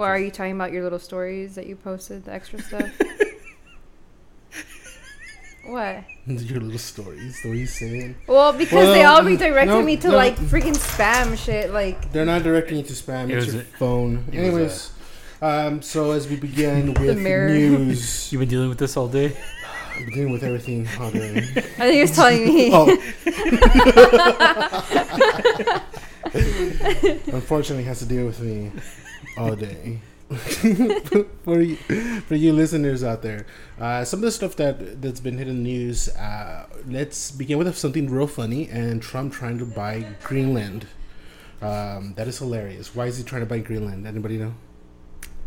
Well, are you talking about your little stories that you posted, the extra stuff? what? your little stories, the way you say it. Well, because they Well, all redirected no, me to no. like freaking spam shit. Like, They're not directing you to spam. It It's your a- phone. it was Anyways, um, so as we begin with mirror. news, You've been dealing with this all day. we begin with everything. all day. I think he was telling me. Oh. Unfortunately, has to deal with me all day. for you, for you listeners out there, uh, some of the stuff that that's been hitting the news. Uh, let's begin with something real funny and Trump trying to buy Greenland. Um, that is hilarious. Why is he trying to buy Greenland? Anybody know?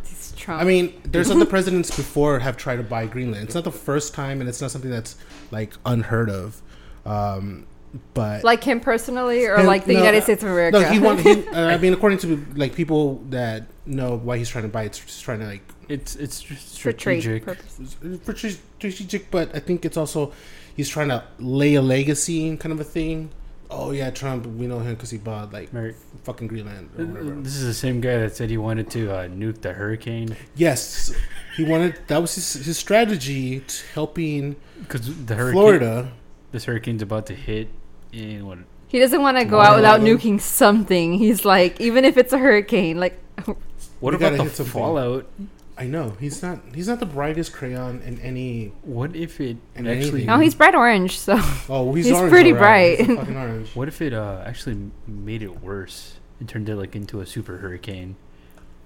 It's Trump. I mean, there's other presidents before have tried to buy Greenland. It's not the first time, and it's not something that's like unheard of. Um, but like him personally, or Him- like the no, United States of America. no, he want. He, uh, I mean, according to like people that know why he's trying to buy, it, it's just trying to like It's it's just for trade strategic. for strategic. But I think it's also he's trying to lay a legacy kind of a thing. Oh yeah, Trump. We know him because he bought like Right. fucking Greenland or whatever. This is the same guy that said he wanted to uh, nuke the hurricane Yes, he wanted. That was his, his strategy to helping because the hurricane, Florida. this hurricane's about to hit in what? He doesn't want to go out without eleven. nuking something. He's like, even if it's a hurricane, like, What We gotta about the hit fallout? I know he's not. He's not the brightest crayon in any. What if it And actually? anything. no, he's bright orange, so Oh, he's, He's orange, pretty alright. bright. He's fucking orange. What if it uh, actually made it worse? and turned it like into a super hurricane.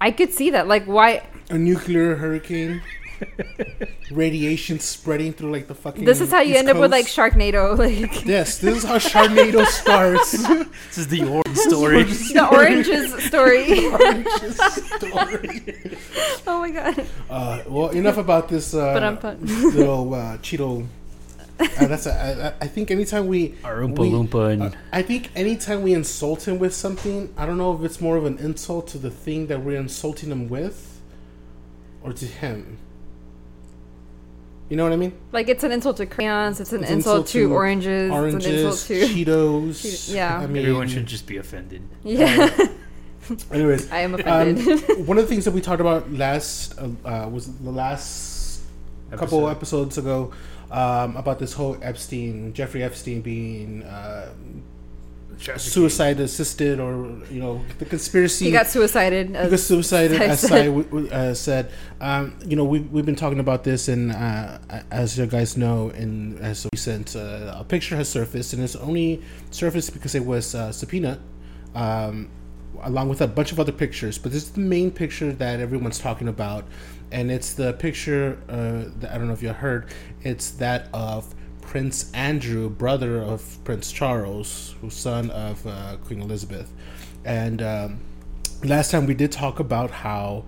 I could see that. Like, why? A nuclear hurricane. Radiation spreading through like the fucking. This is how you East end up with like Coast. Sharknado. Like, Yes, this is how Sharknado starts. This is the orange story. the oranges story. the story. oh my god. Uh, well, enough about this But uh, little uh, Cheeto. Uh, that's a, I, I- I think anytime we Our Oompa we- Loompa and Uh, I think anytime we insult him with something, I don't know if it's more of an insult to the thing that we're insulting him with, or to him. You know what I mean? Like, it's an insult to crayons. It's an It's an insult, insult to, to oranges. Oranges, It's an insult to. Cheetos. Yeah. I mean, everyone should just be offended. Yeah, Anyways, I am offended. um, one of the things that we talked about last uh, uh, was the last couple episodes ago um, about this whole Epstein, Jeffrey Epstein being uh, suicide assisted, or you know, the conspiracy. he got suicided. Because As, suicide, I've as said. I w- w- uh, said, um, you know, we, we've been talking about this, and uh, as you guys know, and as recent, uh, a picture has surfaced, and it's only surfaced because it was uh, subpoenaed, um, along with a bunch of other pictures. But this is the main picture that everyone's talking about, and it's the picture uh, that I don't know if you heard. It's that of Prince Andrew, brother of Prince Charles, who's son of uh, Queen Elizabeth, and. Um, last time we did talk about how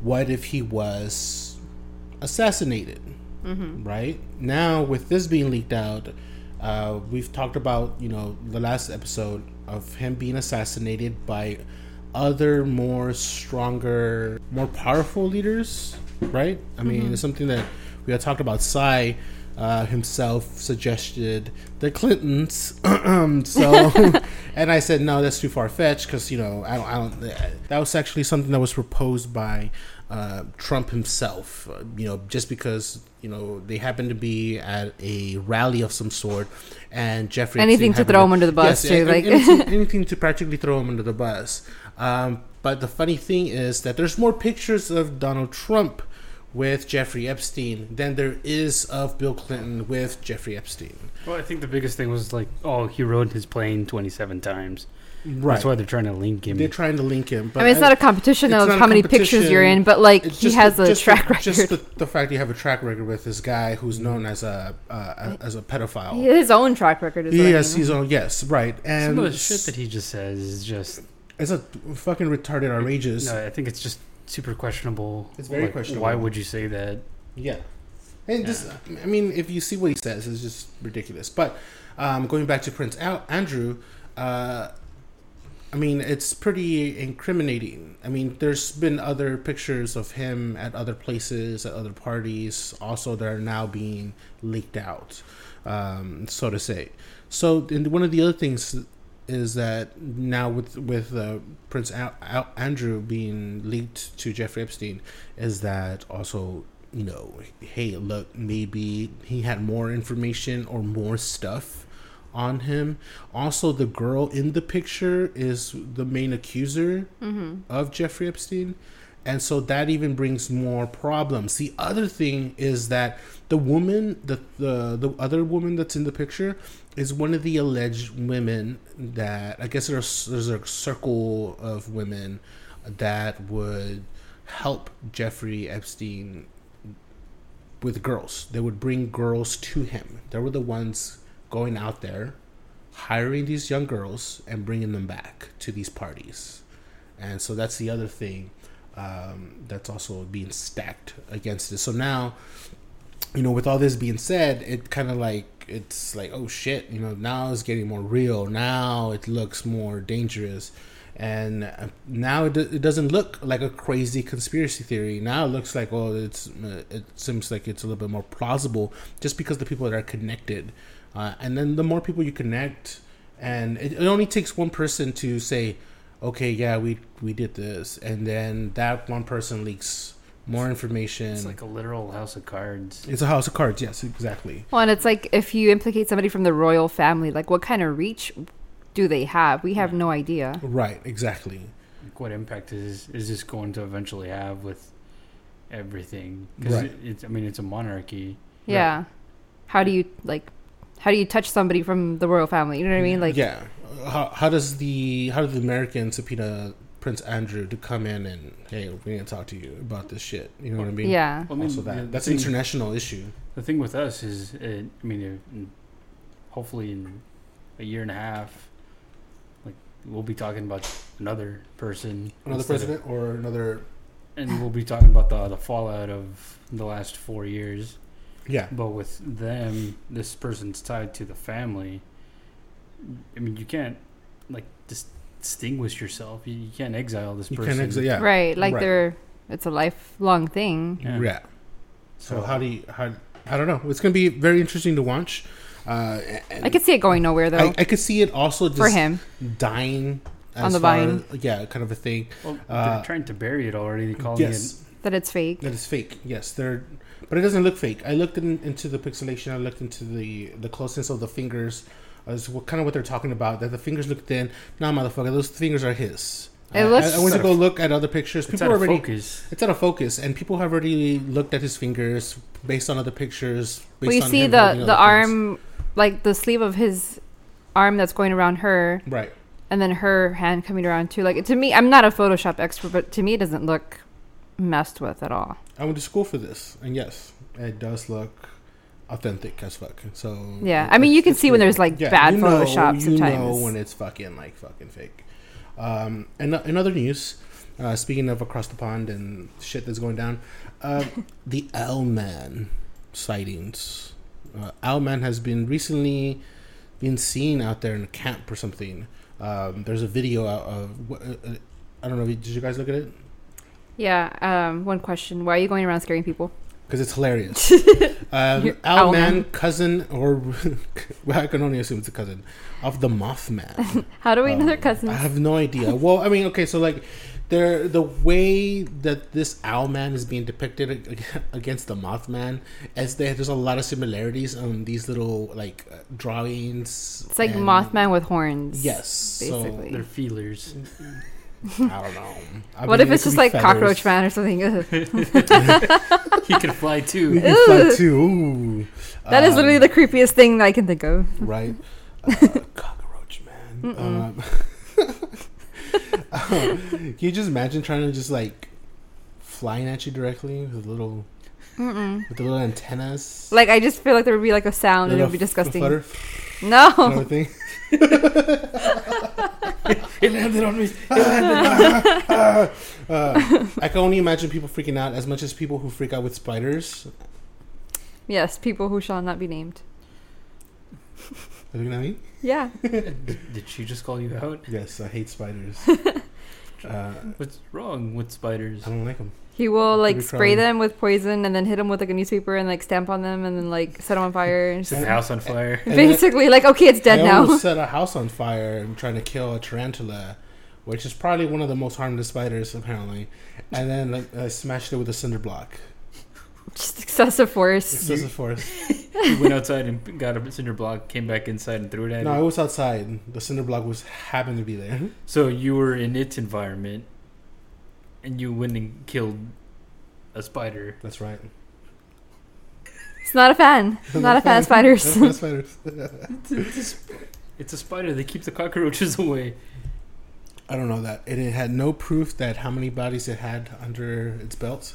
what if he was assassinated right? Now with this being leaked out uh, we've talked about you know the last episode of him being assassinated by other more stronger more powerful leaders right? I mean it's something that we had talked about Psy uh, himself suggested the Clintons. so, and I said no, that's too far fetched because you know I don't, I don't. That was actually something that was proposed by uh, Trump himself. Uh, you know, just because you know they happened to be at a rally of some sort, and Jeffrey Anything to throw him under the bus, too, a- like- anything, anything to practically throw him under the bus. Um, but the funny thing is that there's more pictures of Donald Trump with Jeffrey Epstein than there is of Bill Clinton with Jeffrey Epstein. Well, I think the biggest thing was like, oh, he rode his plane 27 times. Right. That's why they're trying to link him. They're trying to link him. But I mean, it's not a competition it's of not a how many pictures you're in, but like he has the- a just track the, record. Just the, the fact you have a track record with this guy who's known as a uh, as a pedophile. his own track record is. what I Yes, mean. he's on. Yes, right. And Some of the shit that he just says is just. it's a fucking retarded outrageous. No, I think it's just super questionable. It's very Like, questionable. Why would you say that? Yeah. And just, I mean, if you see what he says, it's just ridiculous. But um, going back to Prince Al- Andrew, uh, I mean, it's pretty incriminating. I mean, there's been other pictures of him at other places, at other parties, also that are now being leaked out, um, so to say. So, and one of the other things is that now with with uh, Prince Al- Al- Andrew being leaked to Jeffrey Epstein, is that also you know, hey, look, maybe he had more information or more stuff on him. Also, the girl in the picture is the main accuser of Jeffrey Epstein. And so that even brings more problems. The other thing is that the woman, the, the the other woman that's in the picture, is one of the alleged women that I guess there's there's a circle of women that would help Jeffrey Epstein with girls. They would bring girls to him. They were the ones going out there, hiring these young girls and bringing them back to these parties. And so that's the other thing um, that's also being stacked against it. So now, you know, with all this being said, it kind of like it's like, oh shit, you know, now it's getting more real. Now it looks more dangerous. And uh, now it, it doesn't look like a crazy conspiracy theory. Now it looks like, well, it's uh, it seems like it's a little bit more plausible just because the people that are connected. Uh, and then the more people you connect, and it only takes one person to say, okay, yeah, we we did this, and then that one person leaks more information. It's like a literal house of cards. It's a house of cards. Yes, exactly. Well, and it's like if you implicate somebody from the royal family, like what kind of reach do they have? We have no idea. Right, exactly. Like, what impact is is this going to eventually have with everything? Because Right. it, it's, I mean, it's a monarchy. Yeah. How do you like? How do you touch somebody from the royal family? You know what I mean? Like, yeah. How, how does the how does the American subpoena Prince Andrew to come in and hey, we need to talk to you about this shit? You know what I mean? yeah. Well, I mean, Also that the that's an thing- international issue. The thing with us is, it, I mean, uh, hopefully in a year and a half, like we'll be talking about another person, Another instead of- president or another and we'll be talking about the the fallout of the last four years. yeah. But with them, this person's tied to the family. I mean, you can't like dis- distinguish yourself. You, you can't exile this You person. can exit. Yeah. Right. Like Right. they're. It's a lifelong thing. Yeah. Yeah. So how do you how I don't know. It's gonna be very interesting to watch. Uh, and I could see it going nowhere though I, I could see it also just for him. dying On the far vine. as- yeah, kind of a thing. Well, Uh, they're trying to bury it already. They call yes, That it's fake. that is fake. Yes, they're, but it doesn't look fake. I looked in, into the pixelation. I looked into the the closeness of the fingers. Uh, As what kind of what they're talking about. That the fingers look thin. Nah, motherfucker, those fingers are his. It I- looks- I, I went to go of- look at other pictures. It's People out of already. focus. It's out of focus, and people have already looked at his fingers based on other pictures. Based Well, on see the the other things. arm, like the sleeve of his arm that's going around her, Right. and then her hand coming around too. Like to me, I'm not a Photoshop expert, but to me, it doesn't look messed with at all. I went to school for this, and yes, it does look authentic as fuck. So Yeah, I mean, you can see when there's like bad you know, Photoshop You know when it's fucking like fucking fake. Um, and in other news, uh, speaking of across the pond and shit that's going down, uh, the Owlman sightings. Uh, Owlman has been recently been seen out there in a camp or something. Um, there's a video out of. Uh, uh, I don't know. Did you guys look at it? Yeah. Um. One question: Why are you going around scaring people? Because it's hilarious. um, You're- Owlman, cousin, or well, I can only assume it's a cousin of the Mothman. How do we know Um, they're cousins? I have no idea. Well, I mean, okay, so like, there the way that this Owlman is being depicted against the Mothman, as there, there's a lot of similarities on these little like uh, drawings. It's like and- Mothman with horns. Yes, basically. They're feelers. So, I don't know. I what mean, if it's could just like feathers. Cockroach Man or something? He can fly We too. can fly too. Ooh. That is Um, literally the creepiest thing that I can think of. right? Uh, cockroach man. Um, can you just imagine trying to just like flying at you directly with a little Mm-mm. with the little antennas? Like I just feel like there would be like a sound and it would be disgusting. flutter, No. thing. it landed on me. It landed on me. uh, I can only imagine people freaking out as much as people who freak out with spiders. Yes, people who shall not be named. Are you know what I? Yeah. Did, did she just call you out? Yes, I hate spiders. Uh, What's wrong with spiders? I don't like them. He will like Pretty spray crying. them with poison and then hit them with like a newspaper and like stamp on them and then like set them on fire and Set just the house on fire. And then- basically like okay it's dead I now. almost set a house on fire and trying to kill a tarantula, which is probably one of the most harmless spiders apparently. And then like, I smashed it with a cinder block. Just excessive force. Excessive force. He went outside and got a cinder block, came back inside and threw it at it. No, it. I was outside. The cinder block was happened to be there. So you were in its environment, and you went and killed a spider. That's right. It's not a fan. It's not a fan of spiders. That's not spiders. It's, it's, a, sp- it's a spider. They keep the cockroaches away. I don't know that. And it had no proof that how many bodies it had under its belt.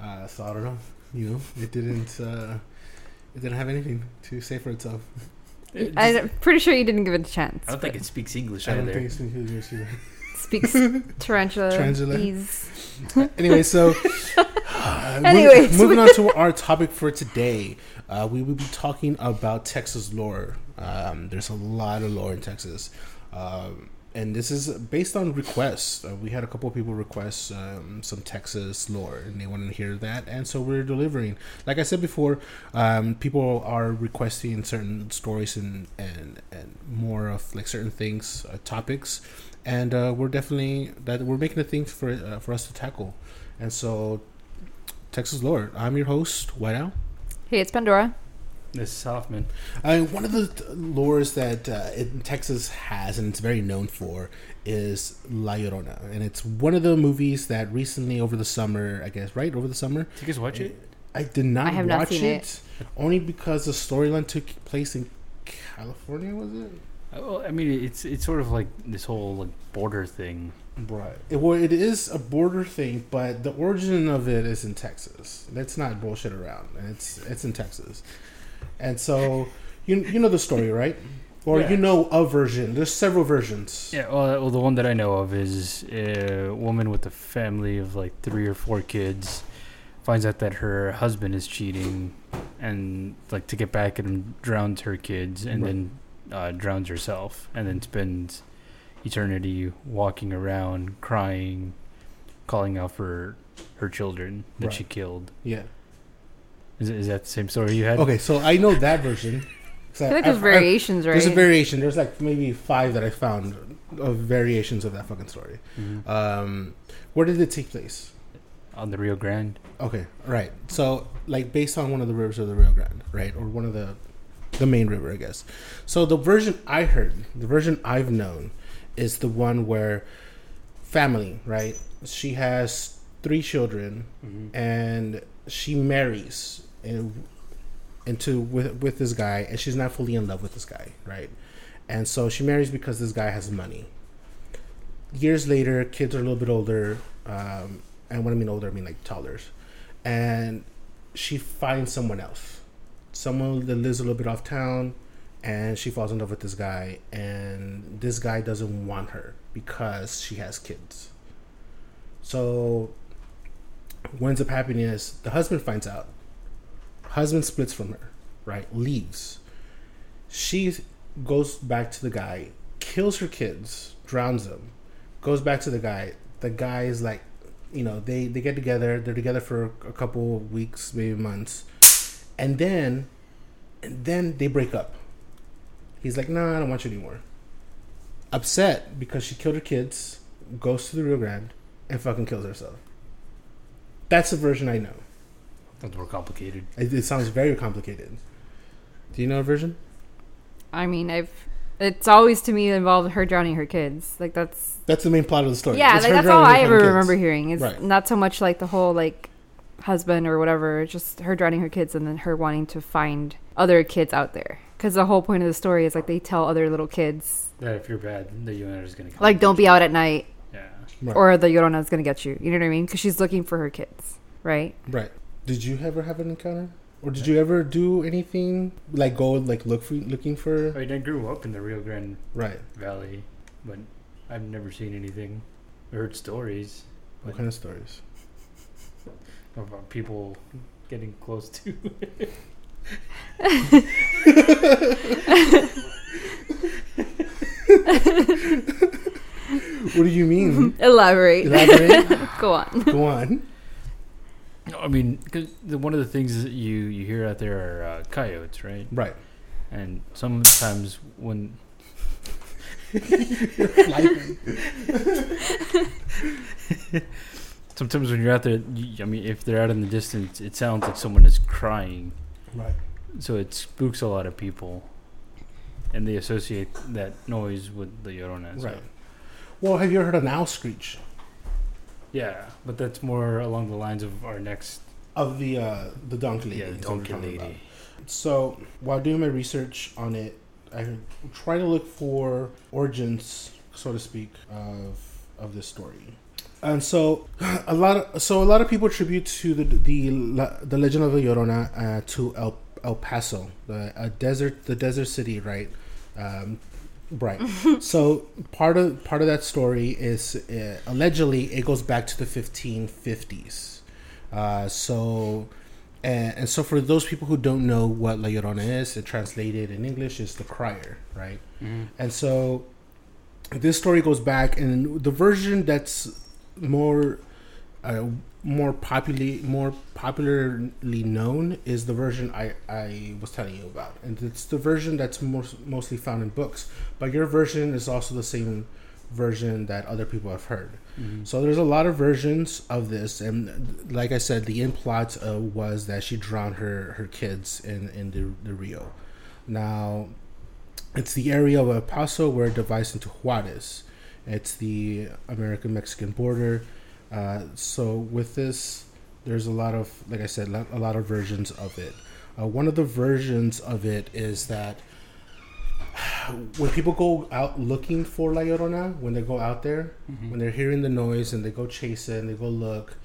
Uh, so I don't know. You know, it didn't. Uh, it didn't have anything to say for itself. It just- I'm pretty sure you didn't give it a chance. I don't think it speaks English I don't either. it it's English either. speaks tarantula. Tarantula. anyway, so uh, moving- Anyways, moving, we- on to our topic for today, uh, we will be talking about Texas lore. Um, there's a lot of lore in Texas, um, and this is based on requests. Uh, we had a couple of people request um, some Texas lore, and they wanted to hear that, and so we're delivering. Like I said before, um, people are requesting certain stories and and and more of like certain things, uh, topics, and uh, we're definitely that we're making a thing for uh, for us to tackle. And so, Texas lore. I'm your host, White Owl. Hey, it's Pandora. This is Hoffman. Uh, one of the t- lores that uh, it, Texas has and it's very known for is La Llorona, and it's one of the movies that recently over the summer, I guess, right over the summer, Did you guys watch it? I did not I have not watch seen it, only because the storyline took place in California. Was it? Oh, I mean, it's it's sort of like this whole like border thing. Right. It, well, it is a border thing, but the origin of it is in Texas. Let's not bullshit around. It's it's in Texas, and so you you know the story, right? Or Yeah. you know a version. There's several versions. Yeah, well, well, the one that I know of is a woman with a family of like three or four kids finds out that her husband is cheating, and like to get back at him, drowns her kids, and Right. then uh, drowns herself, and then spends eternity walking around crying, calling out for her children that Right. she killed. Yeah. Is, is that the same story you had? Okay, so I know that version. I feel like there's I've- I've- variations, right? There's a variation. There's like maybe five that I found of variations of that fucking story. Mhm. Um, where did it take place? On the Rio Grande. Okay, right. So, like, based on one of the rivers of the Rio Grande, right, or one of the the main river, I guess. So the version I heard, the version I've known, is the one where family, right? She has three children, and she marries in, into with with this guy, and she's not fully in love with this guy, right? And so she marries because this guy has money. Years later, kids are a little bit older, um, and when I mean older, I mean like toddlers, and she finds someone else, someone that lives a little bit off town, and she falls in love with this guy, and this guy doesn't want her because she has kids. So, what ends up happening is the husband finds out. Husband splits from her, right? Leaves. She goes back to the guy, kills her kids, drowns them, goes back to the guy. The guy is like, you know, they they get together. They're together for a couple of weeks, maybe months, and then, and then they break up. He's like, no, I don't want you anymore. Upset because she killed her kids, goes to the Rio Grande, and fucking kills herself. That's the version I know. That's more complicated. It, it sounds very complicated. Do you know a version? I mean, I've. It's always to me involved her drowning her kids. Like that's. That's the main plot of the story. yeah, It's like her that's all I her ever kids. remember hearing. Is Right. not so much like the whole like husband or whatever. Just her drowning her kids and then her wanting to find other kids out there. Because the whole point of the story is like they tell other little kids That if you're bad, the Llorona is gonna come. like don't be out at night Yeah. Right. or the Llorona is gonna get you. You know what I mean? Because she's looking for her kids, right? Right. Did you ever have an encounter, or did you ever do anything like go like look for looking I for? mean, I grew up in the Rio Grande Right. Valley, but I've never seen anything. I heard stories What kind of stories? about people getting close to. What do you mean? Elaborate. Elaborate. Go on. Go on. No, I mean, 'cause the, one of the things that you you hear out there are uh, coyotes, right? Right. And sometimes when sometimes when you're out there, you, I mean, if they're out in the distance, it sounds like someone is crying. Right. So it spooks a lot of people, and they associate that noise with the Llorona. so- Right. Well, have you ever heard an owl screech? Yeah, but that's more along the lines of our next. Of the uh, the donkey lady. Yeah, the is what we're donkey lady. about. So while doing my research on it, I try to look for origins, so to speak, of of this story. And so a lot of so a lot of people attribute to the the the legend of the Llorona uh, to El El Paso, the a desert the desert city, right? Um, right. so part of part of that story is uh, allegedly it goes back to the 1550s. Uh, so and, and so for those people who don't know what La Llorona is, it translated in English is the crier, right? And so this story goes back, and the version that's more uh, more popularly more popularly known is the version I, I was telling you about, and it's the version that's most, mostly found in books. But your version is also the same version that other people have heard. Mm-hmm. So there's a lot of versions of this, and like I said, the end plot uh, was that she drowned her her kids in in the the Rio. Now, it's the area of El Paso where it divides into Juarez. It's the American Mexican border. Uh, so with this, there's a lot of, like I said, a lot of versions of it. Uh, one of the versions of it is that when people go out looking for La Llorona, when they go out there, when they're hearing the noise and they go chase it and they go look,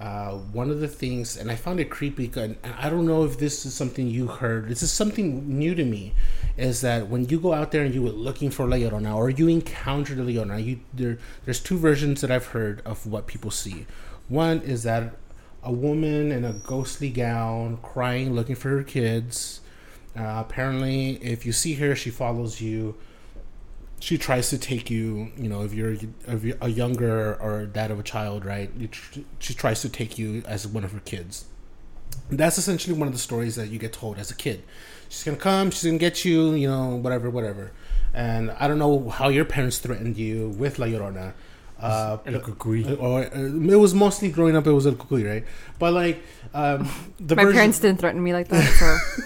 uh, one of the things, and I found it creepy, and I don't know if this is something you heard. This is something new to me, is that when you go out there and you were looking for La Llorona, or you encounter the Llorona, you there, there's two versions that I've heard of what people see. One is that a woman in a ghostly gown, crying, looking for her kids. Uh, apparently, if you see her, she follows you. She tries to take you. You know, if you're, if you're a younger or dad of a child, right? You tr- she tries to take you as one of her kids. That's essentially one of the stories that you get told as a kid. She's gonna come. She's gonna get you. You know, whatever, whatever. And I don't know how your parents threatened you with La Llorona. Uh, El Cucuy. or uh, it was mostly growing up. It was a cucuy, right? But like um, the My version- parents didn't threaten me like that,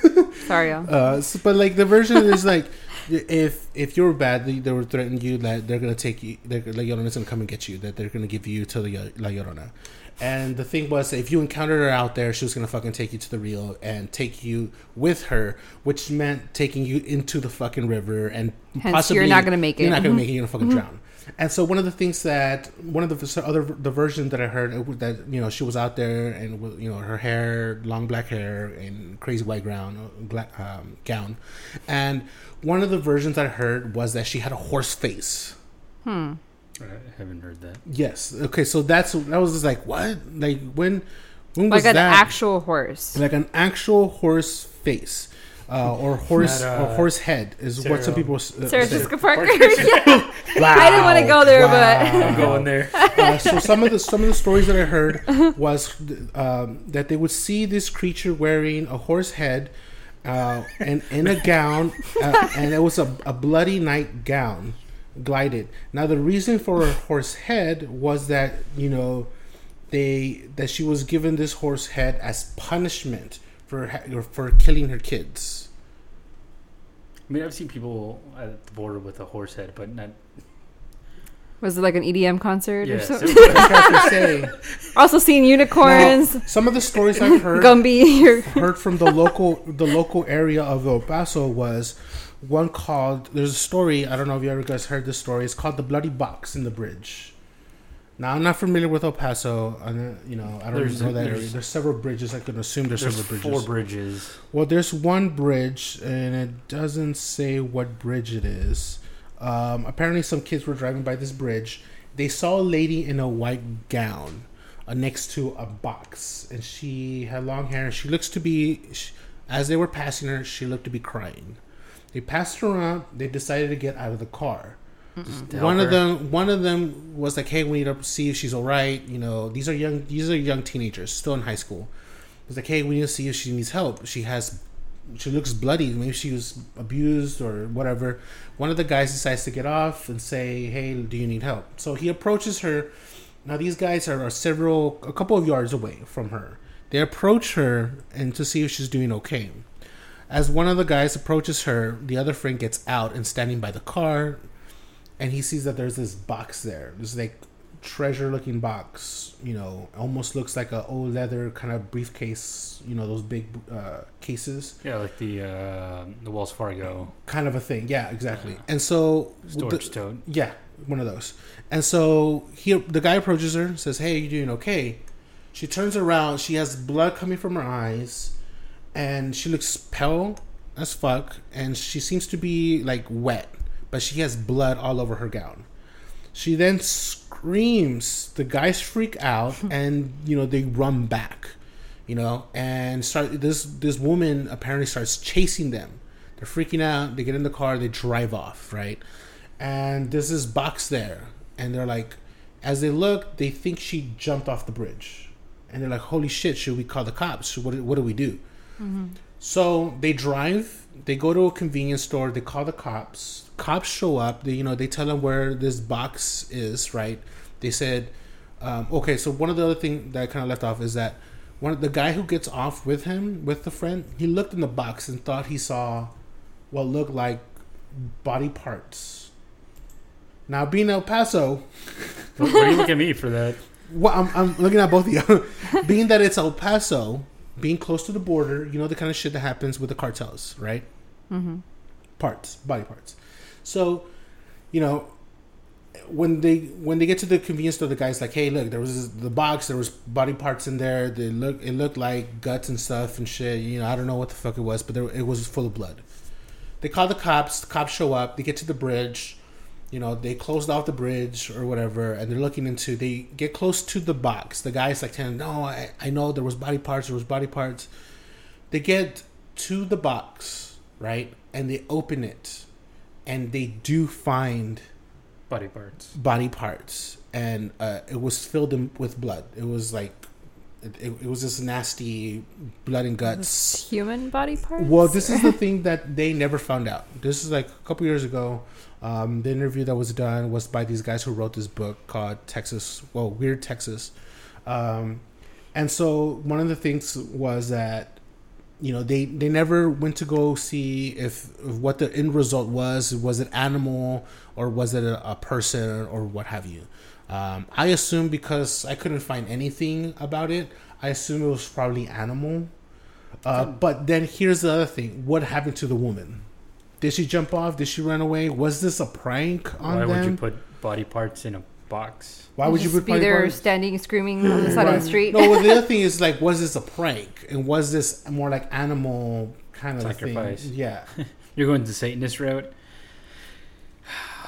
so sorry, y'all. uh, so, but like the version is like if if you're bad, they, they were threatening you that they're gonna take you. They're, La Llorona's gonna come and get you. That they're gonna give you to the La Llorona. And the thing was, if you encountered her out there, she was gonna fucking take you to the Rio and take you with her, which meant taking you into the fucking river and Hence, you're not gonna make it. You're not gonna Mhm. make it. You're gonna fucking drown. And so one of the things that one of the other the version that I heard it was that you know she was out there and you know her hair long black hair and crazy white gown black um, gown, and one of the versions I heard was that she had a horse face. Hmm. I haven't heard that. Yes. Okay. So that's that was just like what like when when Like was an that actual horse. like an actual horse face. Uh, or horse Not, or uh, horse head is what some people uh, Sarah say. Jessica Parker. yeah. Wow, I didn't wanna go there, but- I'm going there. uh, so some of the some of the stories that I heard was um, that they would see this creature wearing a horse head uh, and in a gown, uh, and it was a, a bloody night gown, glided. Now the reason for her horse head was that you know they that she was given this horse head as punishment for ha- for killing her kids. I mean, I've seen people at the border with a horse head, but not. Was it like an EDM concert or something? it was- I'm. Also seen unicorns, Now, some of the stories I've heard Gumby. heard from the local the local area of El Paso was one called there's a story I don't know if you ever guys heard this story it's called the bloody box in the bridge now I'm not familiar with El Paso and you know I don't There's- know that there's- area there's several bridges I can assume there's, There's several four bridges bridges. well there's one bridge and it doesn't say what bridge it is Um, apparently, some kids were driving by this bridge. They saw a lady in a white gown uh, next to a box, and she had long hair. She looks to be, sh as they were passing her, she looked to be crying. They passed her around. They decided to get out of the car. One of them, one of them was like, "Hey, we need to see if she's all right." You know, these are young, these are young teenagers, still in high school. It was like, "Hey, we need to see if she needs help. She has, she looks bloody. Maybe she was abused or whatever." One of the guys decides to get off and say, "Hey, do you need help?" So he approaches her. Now these guys are, are several, a couple of yards away from her. They approach her and to see if she's doing okay. As one of the guys approaches her, the other friend gets out and standing by the car, and he sees that there's this box there. This like treasure looking box, you know, almost looks like a old leather kind of briefcase, you know, those big uh, cases, Yeah, like the uh, the Wells Fargo kind of a thing. Yeah, exactly. And so storage the- tote. yeah, one of those. And so he, the guy approaches her, says, "Hey, you doing okay?" She turns around. She has blood coming from her eyes, and she looks pale as fuck. And she seems to be like wet, but she has blood all over her gown. She then screams. The guys freak out, and you know they run back. You know, and start this this woman apparently starts chasing them. They're freaking out. They get in the car. They drive off. Right and there's this box there and they're like as they look they think she jumped off the bridge and they're like holy shit should we call the cops what, what do we do mm-hmm. so they drive they go to a convenience store they call the cops cops show up they you know they tell them where this box is right they said um, okay so one of the other thing that i kind of left off is that one of the guy who gets off with him with the friend he looked in the box and thought he saw what looked like body parts now, being El Paso, What, what do you looking at me for that? well, I'm, I'm looking at both of you. being that it's El Paso, being close to the border, you know the kind of shit that happens with the cartels, right? Mm-hmm. Parts, body parts. So, you know, when they when they get to the convenience store, the guy's like, "Hey, look, there was the box. There was body parts in there. They look it looked like guts and stuff and shit. You know, I don't know what the fuck it was, but there, it was full of blood." They call the cops. The cops show up. They get to the bridge. You know, they closed off the bridge or whatever, and they're looking into. They get close to the box. The guy's like telling, "No, I, I know there was body parts. There was body parts." They get to the box, right, and they open it, and they do find Body parts. body parts, and uh, it was filled in with blood. It was like, it, it, it was this nasty blood and guts. Human body parts. Well, this is the thing that they never found out. This is like a couple years ago. Um, the interview that was done was by these guys who wrote this book called Texas, well, Weird Texas. Um, and so one of the things was that, you know, they, they never went to go see if, if what the end result was. Was it animal or was it a, a person or what have you? Um, I assume because I couldn't find anything about it, I assume it was probably animal. Uh, but then here's the other thing: what happened to the woman? Did she jump off? Did she run away? Was this a prank on Why them? would you put body parts in a box? Why would you just put be body there parts? standing screaming on the side of the street? No, well, the other thing is like, was this a prank? And was this more like animal kind of Sacrifice. thing? Yeah. You're going the Satanist route.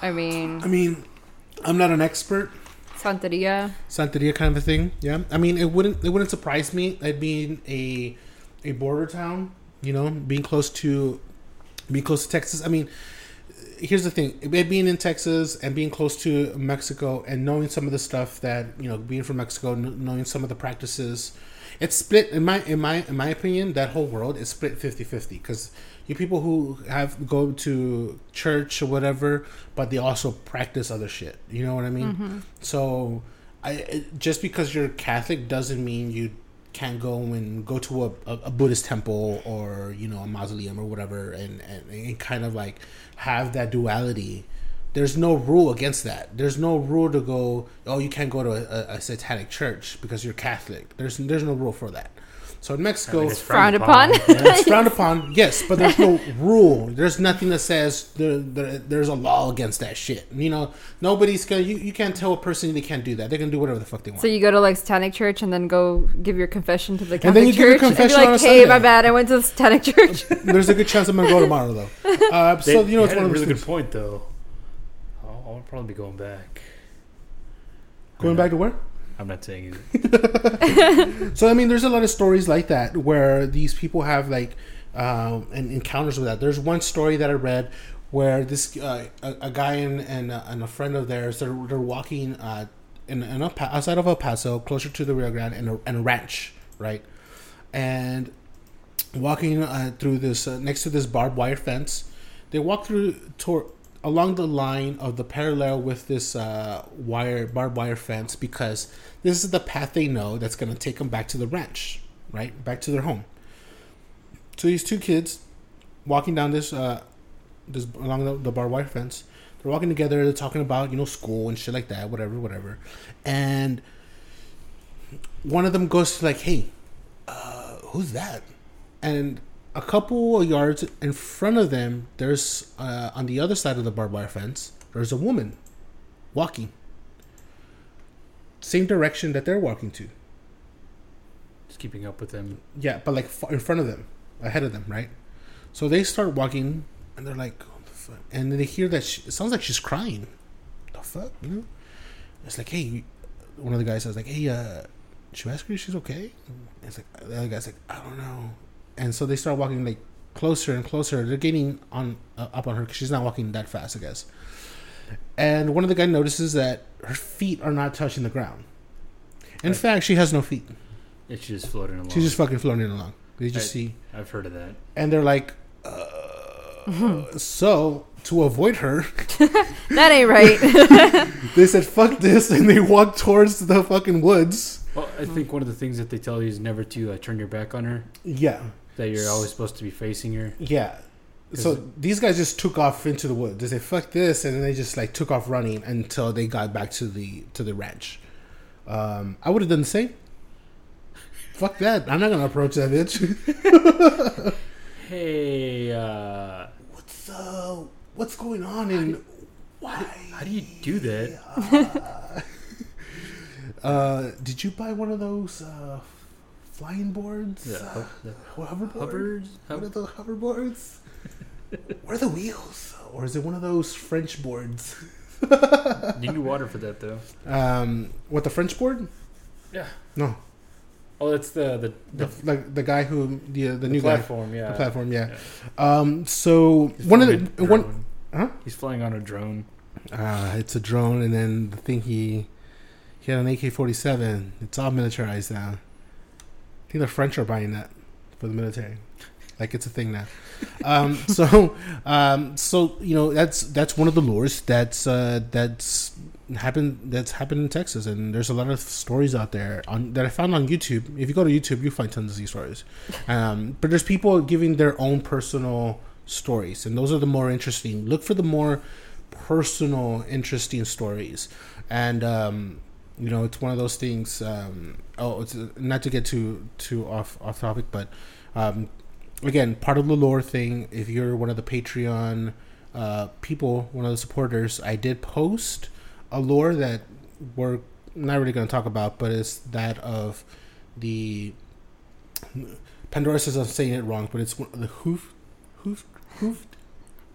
I mean, I mean, I'm not an expert. Santeria. Santeria kind of a thing. Yeah. I mean, it wouldn't it wouldn't surprise me. It being a a border town, you know, being close to being close to Texas. I mean, here's the thing: being in Texas and being close to Mexico and knowing some of the stuff that you know, being from Mexico, knowing some of the practices. It's split in my in my in my opinion. That whole world is split 50-50 because you people who have go to church or whatever, but they also practice other shit. You know what I mean? Mm-hmm. So, I just because you're Catholic doesn't mean you can't go and go to a, a, Buddhist temple or you know a mausoleum or whatever, and, and and kind of like have that duality. There's no rule against that. There's no rule to go. Oh, you can't go to a, a, a satanic church because you're Catholic. There's there's no rule for that. So in Mexico, I mean, it's Frowned upon. it's frowned upon, yes, but there's no rule. There's nothing that says there, there, there's a law against that shit. You know, nobody's gonna. You, you can't tell a person they can't do that. They can do whatever the fuck they want. So you go to like Satanic Church and then go give your confession to the and then Catholic you give your Church and be confession on like, a "Hey, my bad. I went to the Satanic Church." there's a good chance I'm gonna go tomorrow though. Uh, They, so you know, you it's one a of those really things. good point though. I'll probably be going back. Going back to where? I'm not saying it. So I mean, there's a lot of stories like that where these people have like um, and encounters with that. There's one story that I read where this uh, a, a guy and and, uh, and a friend of theirs they're, they're walking uh, in, in pa- outside of El Paso, closer to the Rio Grande, and a, and a ranch, right? And walking uh, through this uh, next to this barbed wire fence, they walk through toward along the line of the parallel with this uh, wire barbed wire fence because this is the path they know that's going to take them back to the ranch, right? Back to their home. So these two kids walking down this uh, this along the, the barbed wire fence. They're walking together. They're talking about you know school and shit like that, whatever, whatever. And one of them goes to like, "Hey, uh, who's that?" And a couple of yards in front of them, there's uh, on the other side of the barbed wire fence, there's a woman walking. Same direction that they're walking to. Just keeping up with them. Yeah, but like in front of them, ahead of them, right? So they start walking, and they're like, the fuck? and then they hear that she, it sounds like she's crying. The fuck, you know? It's like, hey, one of the guys says like, hey, uh, should I ask her if she's okay? And it's like the other guy's like, I don't know. And so they start walking like closer and closer. They're getting on uh, up on her because she's not walking that fast, I guess. And one of the guys notices that her feet are not touching the ground. In Right. fact, she has no feet. It's just floating along. She's just fucking floating along. They just Right. see I've heard of that. and they're like, uh, so to avoid her, That ain't right. they said fuck this, and they walked towards the fucking woods. Well, I think one of the things that they tell you is never to uh, turn your back on her. Yeah, That you're always supposed to be facing her. yeah. So these guys just took off into the woods. They said fuck this, and then they just like took off running until they got back to the to the ranch. Um, I would have done the same. Fuck that! I'm not gonna approach that bitch. Hey, uh, what's uh, what's going on and why? how do you do that? Uh, did you buy one of those uh, flying boards? The, Uh, hoverboards? hovers? What are the hoverboards? Where are the wheels? Or is it one of those French boards? you need water for that though. Um, what the French board? Yeah. No, Oh, that's the the, the the, like the guy who the uh, the, the new guy, platform. Yeah. the platform. Yeah. Um, so He's one of the one. Huh? He's flying on a drone. Uh, it's a drone, and then the thing he he had an AK forty seven. It's all militarized now. I think the French are buying that for the military. Like it's a thing now. Um, so um, so you know that's that's one of the lures that's uh, that's happened that's happened in Texas, and there's a lot of stories out there on that I found on YouTube. If you go to YouTube, you find tons of these stories. Um, but there's people giving their own personal stories, and those are the more interesting. Look for the more personal, interesting stories, and um, you know it's one of those things. Um, oh, it's not to get too too off off topic, but um, again, part of the lore thing. If you're one of the Patreon uh, people, one of the supporters, I did post a lore that we're not really going to talk about, but it's that of the Pandora says I'm saying it wrong, but it's one of the hoof, hoof, hoofed,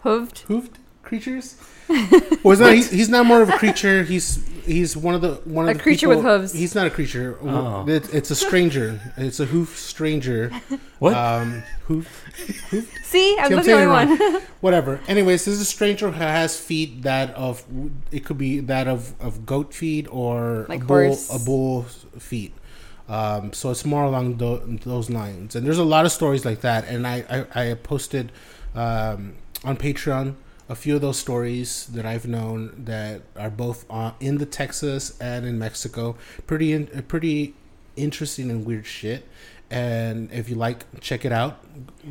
Hooved. hoofed creatures. well, he's not. He's, he's not more of a creature. He's he's one of the one of A the creature people- with hooves. He's not a creature. Oh. It- it's a stranger. It's a hoof stranger. What? Um, hoof, See, I'm See, I'm the only one. whatever. Anyways, this is a stranger who has feet that of it could be that of, of goat feet or Like a bull horse. a bull feet. Um, so it's more along tho- those lines, and there's a lot of stories like that. And I I, I posted um, on Patreon a few of those stories that I've known that are both uh, in the Texas and in Mexico. Pretty in, pretty interesting and weird shit. And if you like, check it out.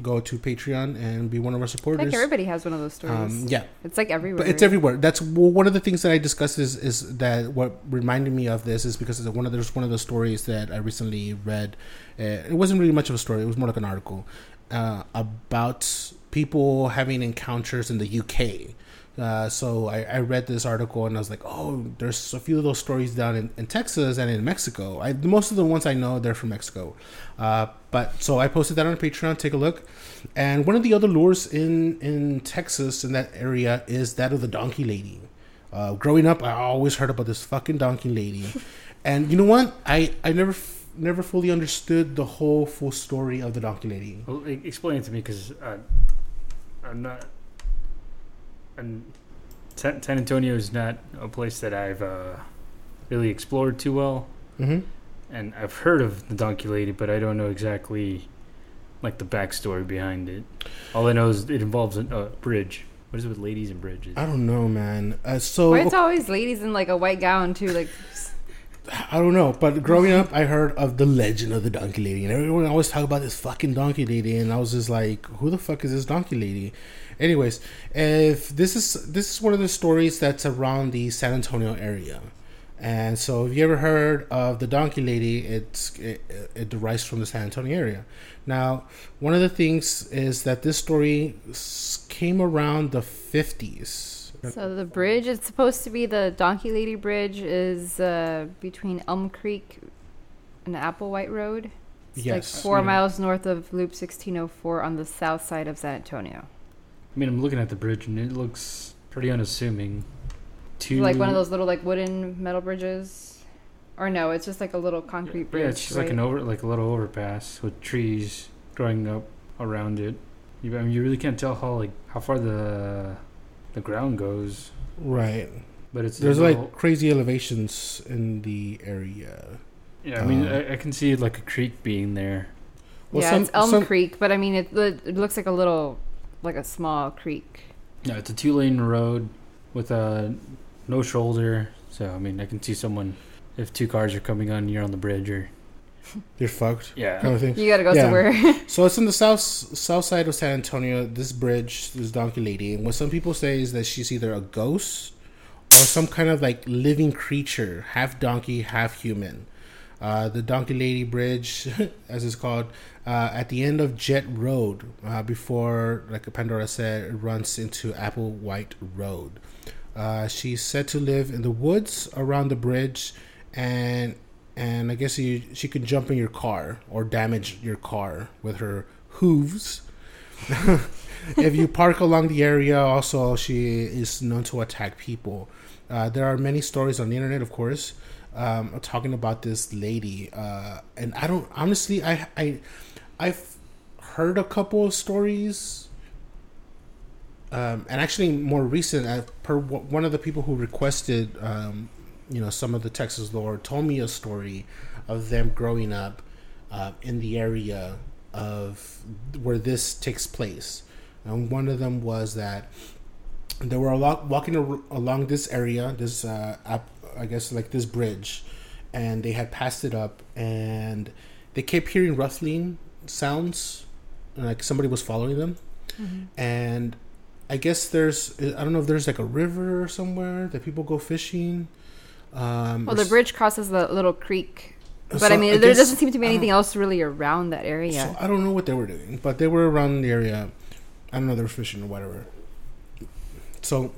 Go to Patreon and be one of our supporters. I think everybody has one of those stories. Um, yeah, It's like everywhere. but it's everywhere. That's well, one of the things that I discussed is is that what reminded me of this is because it's one of there's one of the stories that I recently read. Uh, it wasn't really much of a story; it was more like an article uh, about people having encounters in the UK. Uh, so I, I read this article and I was like, oh, there's a few of those stories down in, in Texas and in Mexico. I, most of the ones I know they're from Mexico. Uh, but so I posted that on Patreon. Take a look. And one of the other lures in in Texas in that area is that of the donkey lady. Uh, growing up, I always heard about this fucking donkey lady, and you know what? I I never f- never fully understood the whole full story of the donkey lady. Well, explain it to me because uh, I'm not. And San, San Antonio is not a place that I've uh, really explored too well, Mm-hmm. and I've heard of the Donkey Lady, but I don't know exactly like the backstory behind it. All I know is it involves a, a bridge. What is it with ladies and bridges? I don't know, man. Uh, so Why it's always ladies in like a white gown too? Like I don't know, but growing up, I heard of the legend of the donkey lady, and everyone always talk about this fucking donkey lady, and I was just like, who the fuck is this donkey lady? Anyways, if this is this is one of the stories that's around the San Antonio area, and so if you ever heard of the donkey lady, it's it, it derives from the San Antonio area. Now, one of the things is that this story came around the fifties. So, the bridge. It's supposed to be the Donkey Lady Bridge. Is uh, between Elm Creek and Applewhite Road. It's like four Yeah. miles north of Loop 1604 on the south side of San Antonio. I mean, I'm looking at the bridge and it looks pretty unassuming. Two, Like one of those little like wooden metal bridges, or no? It's just like a little concrete bridge. Yeah, it's just like an over, like a little overpass with trees growing up around it. You, I mean, you really can't tell how like how far the the ground goes, Right. but it's a There's little- like crazy elevations in the area. yeah. I mean, uh, I, I can see like a creek being there. Well, yeah, some- it's Elm some- Creek, but I mean, it, it looks like a little, like a small creek. Yeah, it's a two lane road with a no shoulder. So I mean, I can see someone if two cars are coming on, you're on the bridge or You're fucked. yeah. Kind of thing. You gotta go Yeah. somewhere. So it's in the south south side of San Antonio. This bridge, this donkey lady, and what some people say is that she's either a ghost or some kind of like living creature, half donkey, half human. Uh, the Donkey Lady Bridge, as it's called, uh, at the end of Jett Road, uh, before, like Pandora said, it runs into Applewhite Road. Uh, she's said to live in the woods around the bridge, and and I guess you, she could jump in your car or damage your car with her hooves. if you park along the area, also she is known to attack people. Uh, there are many stories on the internet, of course, um, talking about this lady, uh, and I don't honestly, I I I've heard a couple of stories. Um, and actually, more recent, uh, per one of the people who requested, um, you know, some of the Texas lore, told me a story of them growing up uh, in the area of where this takes place. And one of them was that they were a lot walking ar- along this area, this uh, up, I guess like this bridge, and they had passed it up, and they kept hearing rustling sounds, like somebody was following them, and I guess there's I don't know if there's like a river somewhere that people go fishing. Um, well, the bridge crosses the little creek, but so I mean, there guess- doesn't seem to be anything else really around that area. So I don't know what they were doing, but they were around the area. I don't know they were fishing or whatever. So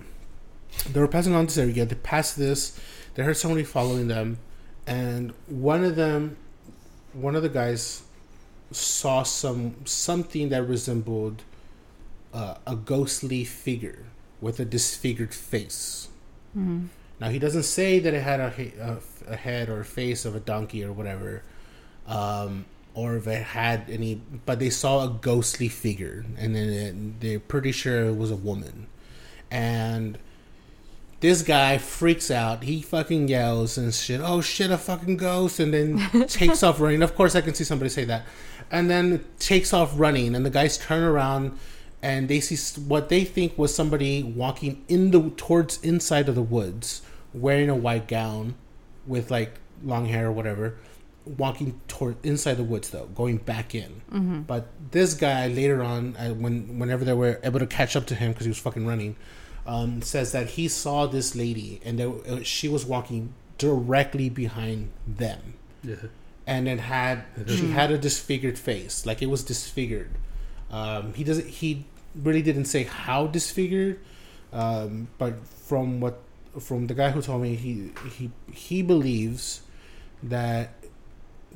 they were passing on this area. They passed this. They heard somebody following them, and one of them, one of the guys, saw some something that resembled uh, a ghostly figure with a disfigured face. Mhm. Now he doesn't say that it had a, a, a head or a face of a donkey or whatever, um, or if it had any. But they saw a ghostly figure, and then it, they're pretty sure it was a woman. And this guy freaks out. He fucking yells and shit. Oh shit, a fucking ghost! And then takes off running. Of course, I can see somebody say that. And then takes off running, and the guys turn around and they see what they think was somebody walking in the towards inside of the woods, wearing a white gown, with like long hair or whatever, walking toward inside the woods though, going back in. Mm-hmm. But this guy later on, uh, when whenever they were able to catch up to him because he was fucking running, um, says that he saw this lady and there, uh, she was walking directly behind them, Yeah. and it had she had a disfigured face, like it was disfigured. Um, he doesn't. He really didn't say how disfigured, um, but from what from the guy who told me, he he he believes that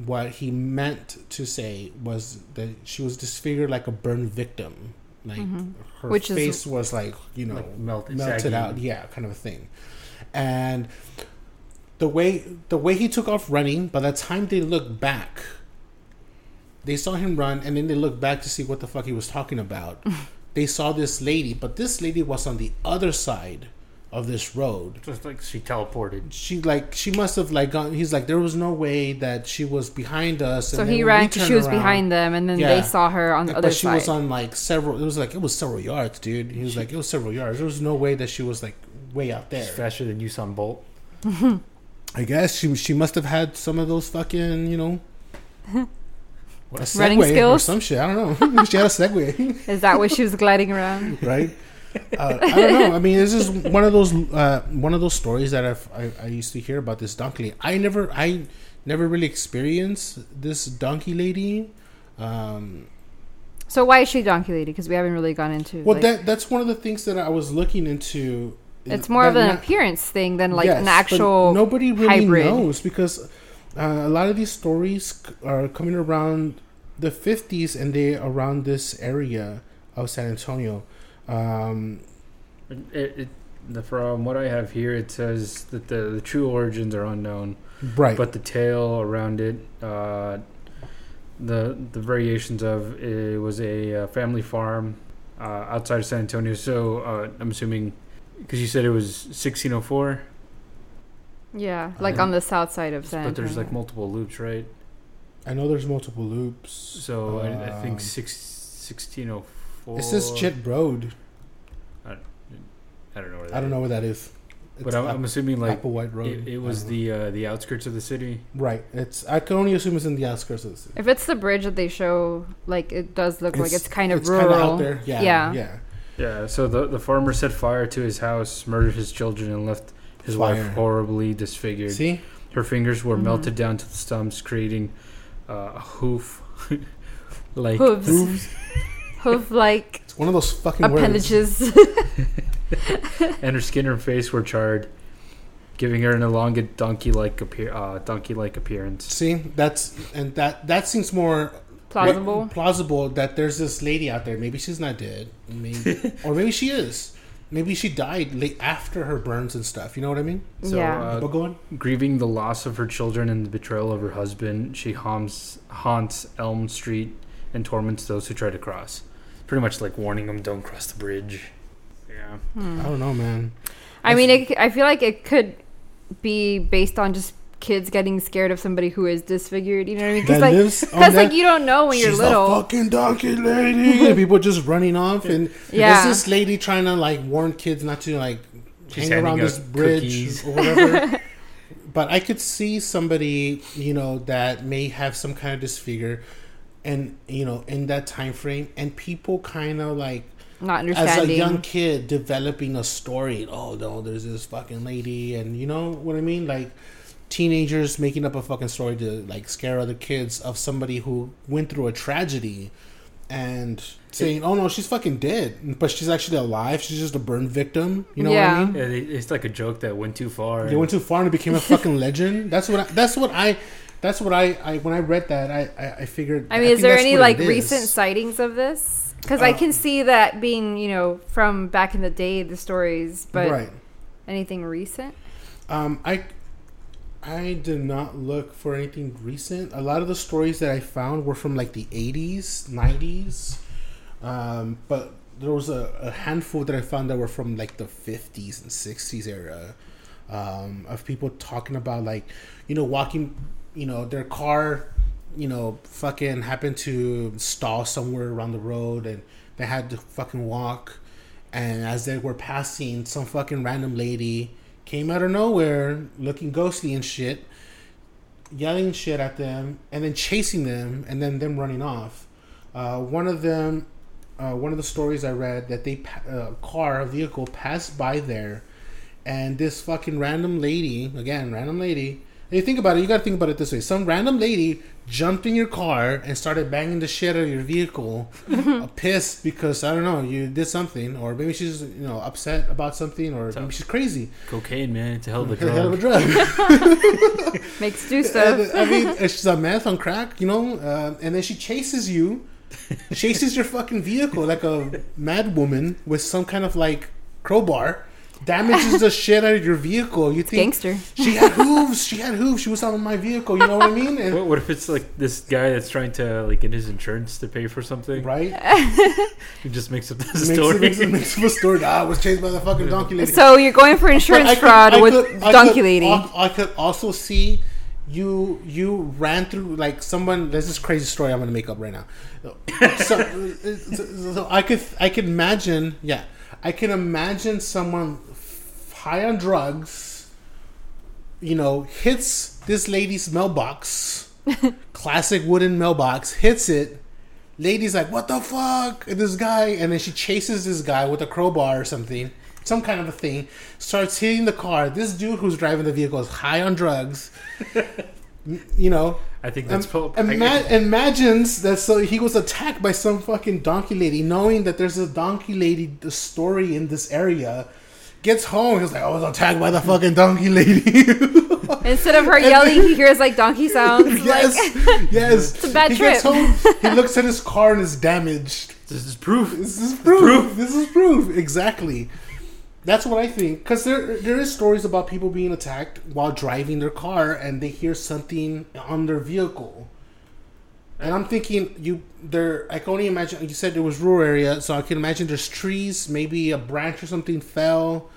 what he meant to say was that she was disfigured like a burned victim, like Mhm. her Which is- face was like you know Like melted, melted out, yeah, kind of a thing. and the way the way he took off running. By the time they looked back, they saw him run, and then they looked back to see what the fuck he was talking about. they saw this lady, but this lady was on the other side of this road. Just like she teleported. She like she must have like gone. He's like there was no way that she was behind us. So and he ran because she was around, behind them, and then Yeah. they saw her on the but other she side. She was on like several. It was like it was several yards, dude. He was like it was several yards. There was no way that she was like way out She's there. faster than Usain Bolt. I guess she she must have had some of those fucking you know. A Segway Running or some shit. I don't know. she had a Segway, Is that why she was gliding around? right? Uh, I don't know. I mean, this is one of those uh, one of those stories that I've, I I used to hear about this donkey. lady. I never I never really experienced this donkey lady. Um, So why is she donkey lady? Because we haven't really gone into. well, like, that that's one of the things that I was looking into. it's more of an not- appearance thing than like Yes, an actual. nobody really hybrid. knows because uh, a lot of these stories are coming around the 50s and they around this area of San Antonio. Um, It, it, the, from what I have here, it says that the, the true origins are unknown, right. but the tale around it, uh, the the variations of it was a uh, family farm uh, outside of San Antonio. So uh, I'm assuming because you said it was 1604, yeah, like on the south side of San but there's like multiple loops, right? I know there's multiple loops. So I, I think Um, six, 1604. It says Chit Road. I don't know where that I don't is. know where that is. But I'm, Ap- I'm assuming like Applewhite Road. it, it I was don't the uh, the outskirts of the city. right. It's I can only assume it's in the outskirts of the city. If it's the bridge that they show, like it does look like it's kind of it's kinda rural. out there. Yeah, Yeah. yeah. Yeah, so the the farmer set fire to his house, murdered his children, and left his Fire. wife horribly disfigured. See, Her fingers were Mhm. melted down to the stumps, creating uh, a hoof, like Hooves, Hooves. hoof like it's one of those fucking appendages. and her skin and face were charred, giving her an elongated donkey-like appear uh, donkey-like appearance. See, that's and that that seems more Plausible. plausible that there's this lady out there. Maybe she's not dead, maybe, or maybe she is. Maybe she died late after her burns and stuff. You know what I mean? So, Yeah. uh, but go on. grieving the loss of her children and the betrayal of her husband, she haunts, haunts Elm Street and torments those who try to cross. Pretty much like warning them, don't cross the bridge. Yeah. Hmm. I don't know, man. I mean, it, I feel like it could be based on just kids getting scared of somebody who is disfigured. You know what I mean? Because like, lives because like you don't know when you're She's little. the fucking donkey lady. and people just running off, and Yeah. is this lady trying to like warn kids not to like She's hang around this bridge cookies. or whatever? but I could see somebody, you know, that may have some kind of disfigure, and you know, in that time frame, and people kind of like not as a young kid developing a story. Oh no, there's this fucking lady, and you know what I mean, like teenagers making up a fucking story to like scare other kids of somebody who went through a tragedy and saying, "Oh no, she's fucking dead," but she's actually alive. She's just a burn victim. You know what I mean? Yeah, it's like a joke that went too far. They went too far and it became a fucking legend. That's what. I, that's what I. That's what I, I. When I read that, I. I, I figured. I mean, is there any like recent sightings of this? Because I Uh, can see that being, you know, from back in the day, the stories, but right? anything recent? Um, I I did not look for anything recent. A lot of the stories that I found were from like the eighties, nineties, um, but there was a, a handful that I found that were from like the fifties and sixties era um, of people talking about like you know walking, you know their car, you know fucking happened to stall somewhere around the road and they had to fucking walk and as they were passing, some fucking random lady came out of nowhere, looking ghostly and shit, yelling shit at them, and then chasing them, and then them running off. Uh, one of them, uh, one of the stories I read that they uh, car, a vehicle passed by there, and this fucking random lady, again, random lady. And you think about it, you gotta think about it this way: some random lady jumped in your car and started banging the shit out of your vehicle, uh, pissed because I don't know you did something, or maybe she's you know upset about something, or So- maybe she's crazy. Cocaine, man. It's a hell of a Hell of a drug. drug. Makes do stuff. And, I mean, uh, she's on meth on crack, you know, uh, and then she chases you, chases your fucking vehicle like a mad woman with some kind of like crowbar, damages the shit out of your vehicle. You think Gangster. she had hooves? She had hooves. She was on my vehicle. You know what I mean? And, What, what if it's like this guy that's trying to like get his insurance to pay for something? right? He just makes up this Makes, story. it, makes, it, makes up a story. Ah, I was chased by the fucking donkey lady. So you're going for insurance I could- fraud I with could- I Donkey could Lady. al- I could also see you you ran through like someone. There's this crazy story I'm gonna make up right now. So, so, so I could I could imagine yeah I can imagine someone f- high on drugs, you know, hits this lady's mailbox, classic wooden mailbox, hits it. Lady's like, "What the fuck?" And this guy, and then she chases this guy with a crowbar or something, some kind of a thing. Starts hitting the car. This dude who's driving the vehicle is high on drugs. You know, I think that's Im- ima- imagines that so he was attacked by some fucking donkey lady, knowing that there's a donkey lady the story in this area. Gets home, he's like, "I was attacked by the fucking donkey lady." Instead of her yelling, he hears like donkey sounds. yes, Like yes. It's a bad he gets trip. home, he looks at his car and it's damaged. this is proof. This is proof. This is proof. Exactly. That's what I think. Because there, there is stories about people being attacked while driving their car, and they hear something on their vehicle. And I'm thinking, you there. I can only imagine. You said it was rural area, so I can imagine there's trees. Maybe a branch or something fell,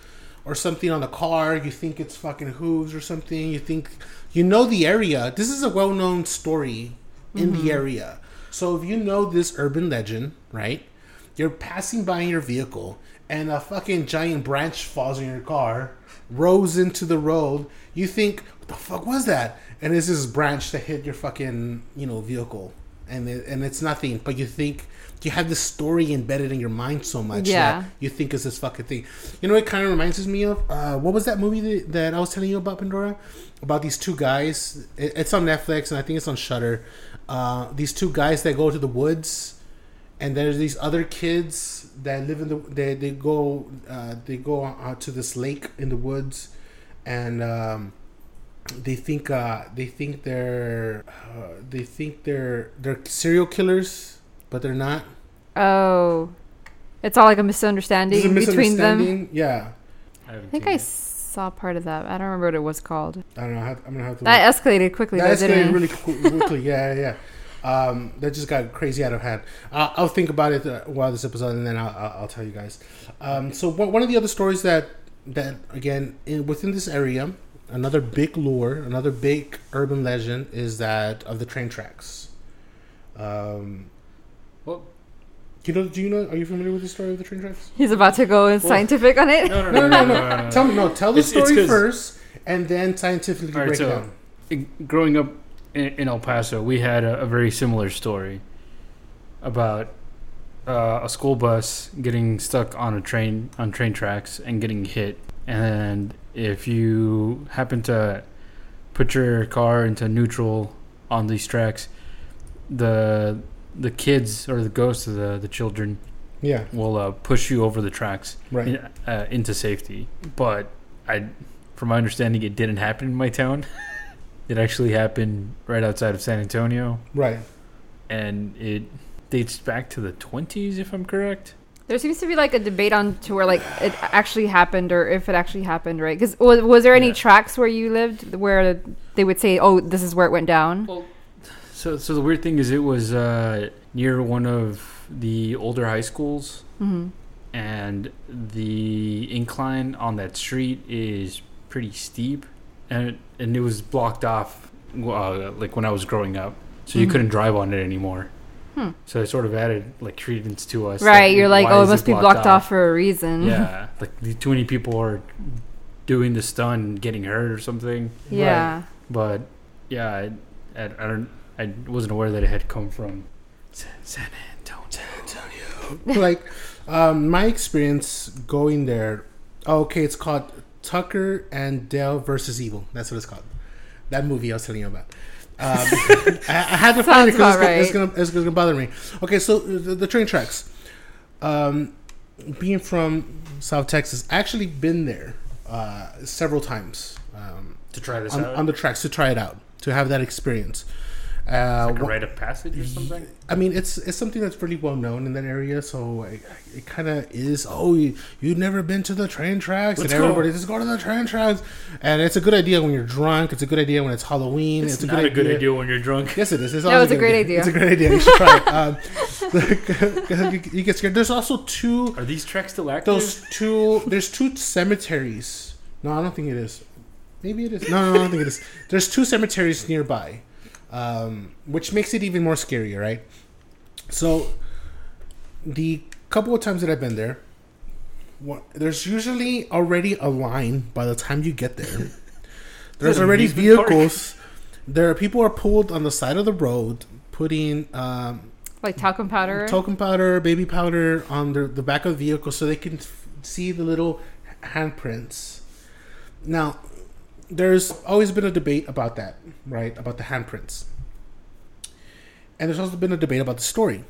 or something on the car. You think it's fucking hooves or something. You think you know the area. This is a well-known story in the mm-hmm. area. So if you know this urban legend, right? You're passing by in your vehicle, and a fucking giant branch falls in your car, rolls into the road. You think, what the fuck was that? And it's this branch that hit your fucking, you know, vehicle, and it, and it's nothing. But you think you have this story embedded in your mind so much Yeah. that you think it's this fucking thing. You know, it kind of reminds me of uh, what was that movie that, that I was telling you about, Pandora? About these two guys. It, it's on Netflix, and I think it's on Shudder. Uh, these two guys that go to the woods and there's these other kids that live in the they, they go uh, they go out to this lake in the woods and um, they think uh, they think they're uh, they think they're they're serial killers but they're not oh, it's all like a misunderstanding There's a between them. yeah I, I think I it. saw part of that. I don't remember what it was called. I don't know I have, I'm gonna have to That escalated quickly, that though, escalated didn't really quickly yeah yeah yeah um, that just got crazy out of hand. I'll, I'll think about it uh, while this episode, and then I'll, I'll, I'll tell you guys. Um, so one, one of the other stories that that again in, within this area, another big lure, another big urban legend is that of the train tracks. Um, Well, you know? Do you know? Are you familiar with the story of the train tracks? He's about to go in Well- scientific on it. no, no, No, no, no, no. no. Tell me, no. Tell the It's- it's first, and then scientifically All right, break it so- down. growing up in, in El Paso, we had a, a very similar story about uh, a school bus getting stuck on a train on train tracks and getting hit. And if you happen to put your car into neutral on these tracks, the the kids or the ghosts of the, the children Yeah, will uh, push you over the tracks right. in, uh, into safety. But I, from my understanding, it didn't happen in my town. it actually happened right outside of San Antonio, Right. and it dates back to the twenties, if I'm correct. There seems to be like a debate on to where like it actually happened or if it actually happened, right? Because was, was there any Yeah. tracks where you lived where they would say, "Oh, this is where it went down"? So, so the weird thing is, it was uh, near one of the older high schools, hmm and the incline on that street is pretty steep, and it, and it was blocked off, uh, like when I was growing up, so you Mhm. couldn't drive on it anymore. Hmm. So it sort of added like credence to us. Right, that, you're like, "Oh, it must be blocked off for a reason." yeah, like too many people are doing the stunt, getting hurt or something. yeah. But yeah, I, I, I don't, I wasn't aware that it had come from San, San Antonio. like um, my experience going there. Oh, okay, it's called Tucker and Dale versus Evil. That's what it's called. That movie I was telling you about. Um, I, I had to find it because it's, right. gonna, it's, gonna, it's gonna bother me. Okay, so the, the train tracks. Um, being from South Texas, I actually been there uh, several times. Um, To try this on, out. on the tracks to try it out to have that experience Uh, Like a rite of passage or something. I mean, it's it's something that's really well known in that area, so it, it kind of is. Oh, you, you've never been to the train tracks, Let's and go. everybody just go to the train tracks. And it's a good idea when you're drunk. It's a good idea when it's Halloween. It's, It's, a not good a good idea when you're drunk. Yes, it is. It's No, it's a great idea. It's a great idea. You should try it. Um, you, you get scared. There's also two. Are these tracks still active? Those two. There's two cemeteries. No, I don't think it is. Maybe it is. No, no, I don't think it is. There's two cemeteries nearby, um, which makes it even more scary, right? So, the couple of times that I've been there, what, there's usually already a line by the time you get there. There's already amusement park? vehicles. There are people are pulled on the side of the road, putting um, Like talcum powder. talcum powder, baby powder on the, the back of the vehicle so they can f- see the little handprints. Now, there's always been a debate about that, right? About the handprints. And there's also been a debate about the story,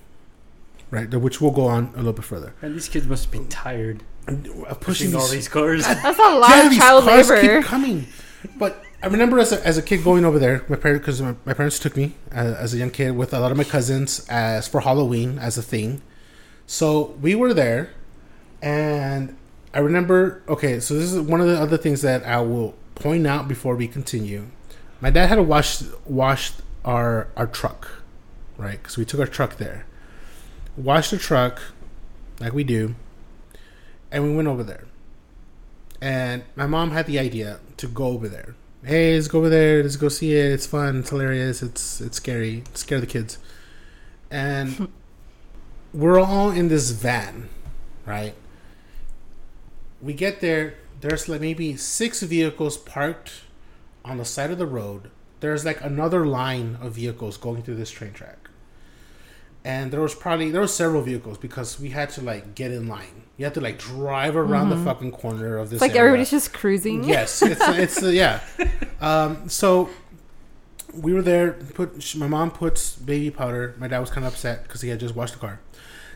right? Which we'll go on a little bit further. And these kids must be tired And, uh, pushing all these cars. That's a lot yeah, of these child cars labor. keep coming. But I remember as a, as a kid going over there, my parents because my, my parents took me uh, as a young kid with a lot of my cousins as for Halloween as a thing. So we were there, and I remember. Okay, so this is one of the other things that I will point out before we continue. My dad had to wash wash our our truck, right? Because we took our truck there. Washed the truck, like we do, and we went over there. And my mom had the idea to go over there. Hey, let's go over there. Let's go see it. It's fun. It's hilarious. It's it's scary. Scare the kids. And we're all in this van, right? We get there. There's like maybe six vehicles parked on the side of the road. There's like another line of vehicles going through this train track. And there was probably there were several vehicles because we had to like get in line. You had to like drive around the fucking corner of this. It's like area. everybody's just cruising. Yes, it's it's uh, yeah. Um, so we were there. Put my mom puts baby powder. My dad was kind of upset because he had just washed the car.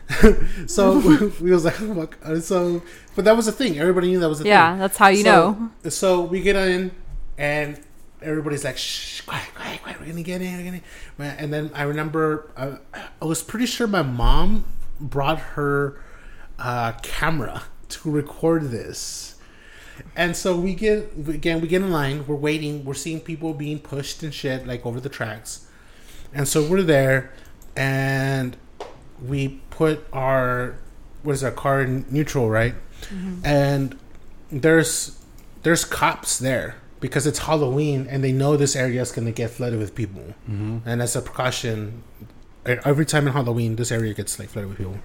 so we was like, oh, fuck. So, but that was the thing. Everybody knew that was the thing. Yeah, that's how you So- know. So we get in, and everybody's like, shh, quiet, quiet, quiet. We're gonna get in. We're gonna. And then I remember, uh, I was pretty sure my mom brought her uh, camera to record this. And so we get again, we get in line. We're waiting. We're seeing people being pushed and shit like over the tracks. And so we're there, and we put our what is our car in neutral, right? And there's there's cops there because it's Halloween and they know this area is going to get flooded with people. Mm-hmm. And as a precaution, every time in Halloween, this area gets like flooded with people.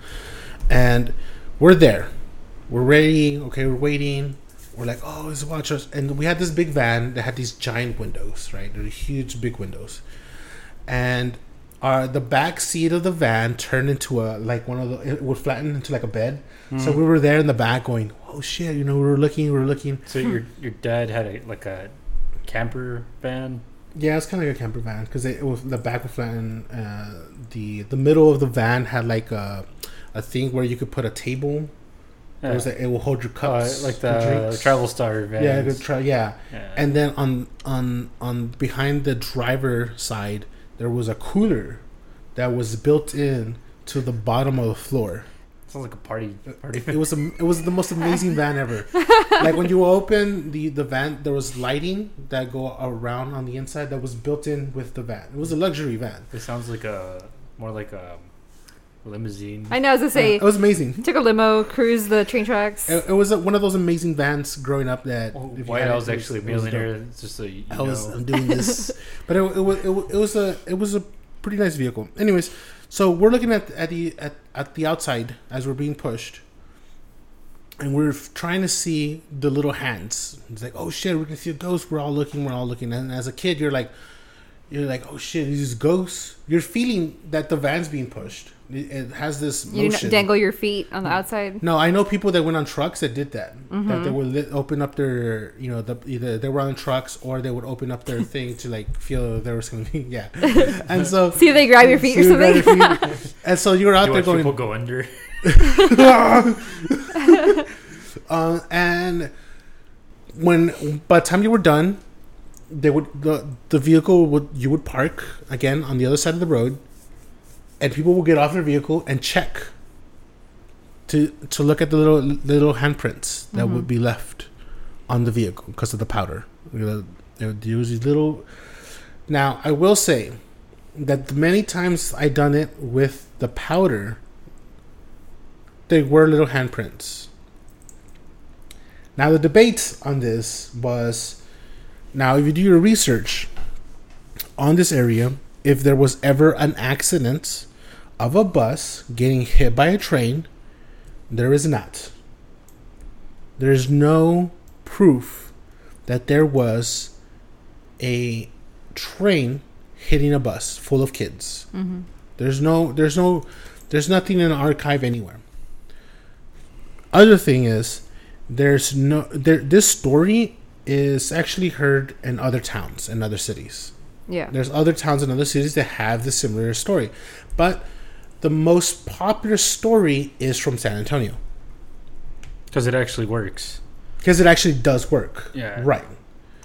And we're there. We're ready. Okay, we're waiting. We're like, oh, let's watch us. And we had this big van that had these giant windows, right? They're huge, big windows. And uh, the back seat of the van turned into a like one of the it would flatten into like a bed. So we were there in the back going, oh shit, you know, we were looking, we were looking. So your your dad had a like a camper van. Yeah, it's kind of like a camper van because it, it was the back was flattened. Uh, the the middle of the van had like a a thing where you could put a table. It was like, it will hold your Uh, cups, like your the drinks. travel star van. Yeah, good try. Yeah, Yeah. and then on on on behind the driver side there was a cooler that was built in to the bottom of the floor. sounds like a party uh, party. It was a, it was the most amazing van ever. like when you open the the van, there was lighting that go around on the inside that was built in with the van. It was a luxury van. It sounds like a more like a limousine. I know. As I was gonna say, it was amazing. took a limo, cruised the train tracks. It, it was a, one of those amazing vans growing up that. Oh, White had it, was- actually a it was millionaire. Just so you I was know. I'm doing this, but it, it was it, it was a it was a pretty nice vehicle. Anyways, so we're looking at at the at, at the outside as we're being pushed, and we're trying to see the little hands. It's like, oh shit, we're gonna see a ghost. We're all looking. We're all looking. And as a kid, you're like, you're like, oh shit, these ghosts. You're feeling that the van's being pushed. It, it has this you didn't dangle your feet on the outside. No, I know people that went on trucks that did that. That Mm-hmm. they would lit, open up their, you know, the, either they were on trucks or they would open up their thing to like feel there was going to be, yeah. And so, See if they grab your feet or so you grab something. your feet. and so you're out You there watch going, people go under. uh, and when by the time you were done, they would the the vehicle would you would park again on the other side of the road, and people would get off their vehicle and check. To to look at the little little handprints that would mm-hmm. be left on the vehicle because of the powder. There there was these little. Now I will say that many times I done it with the powder, they were little handprints. Now the debate on this was, now if you do your research on this area, if there was ever an accident of a bus getting hit by a train, there is not. There is no proof that there was a train hitting a bus full of kids. Mm-hmm. There's no, there's no, there's nothing in the archive anywhere. Other thing is, there's no, there. This story is actually heard in other towns and other cities. Yeah. There's other towns and other cities that have the similar story, but the most popular story is from San Antonio Because it actually works. because it actually does work. Yeah. Right.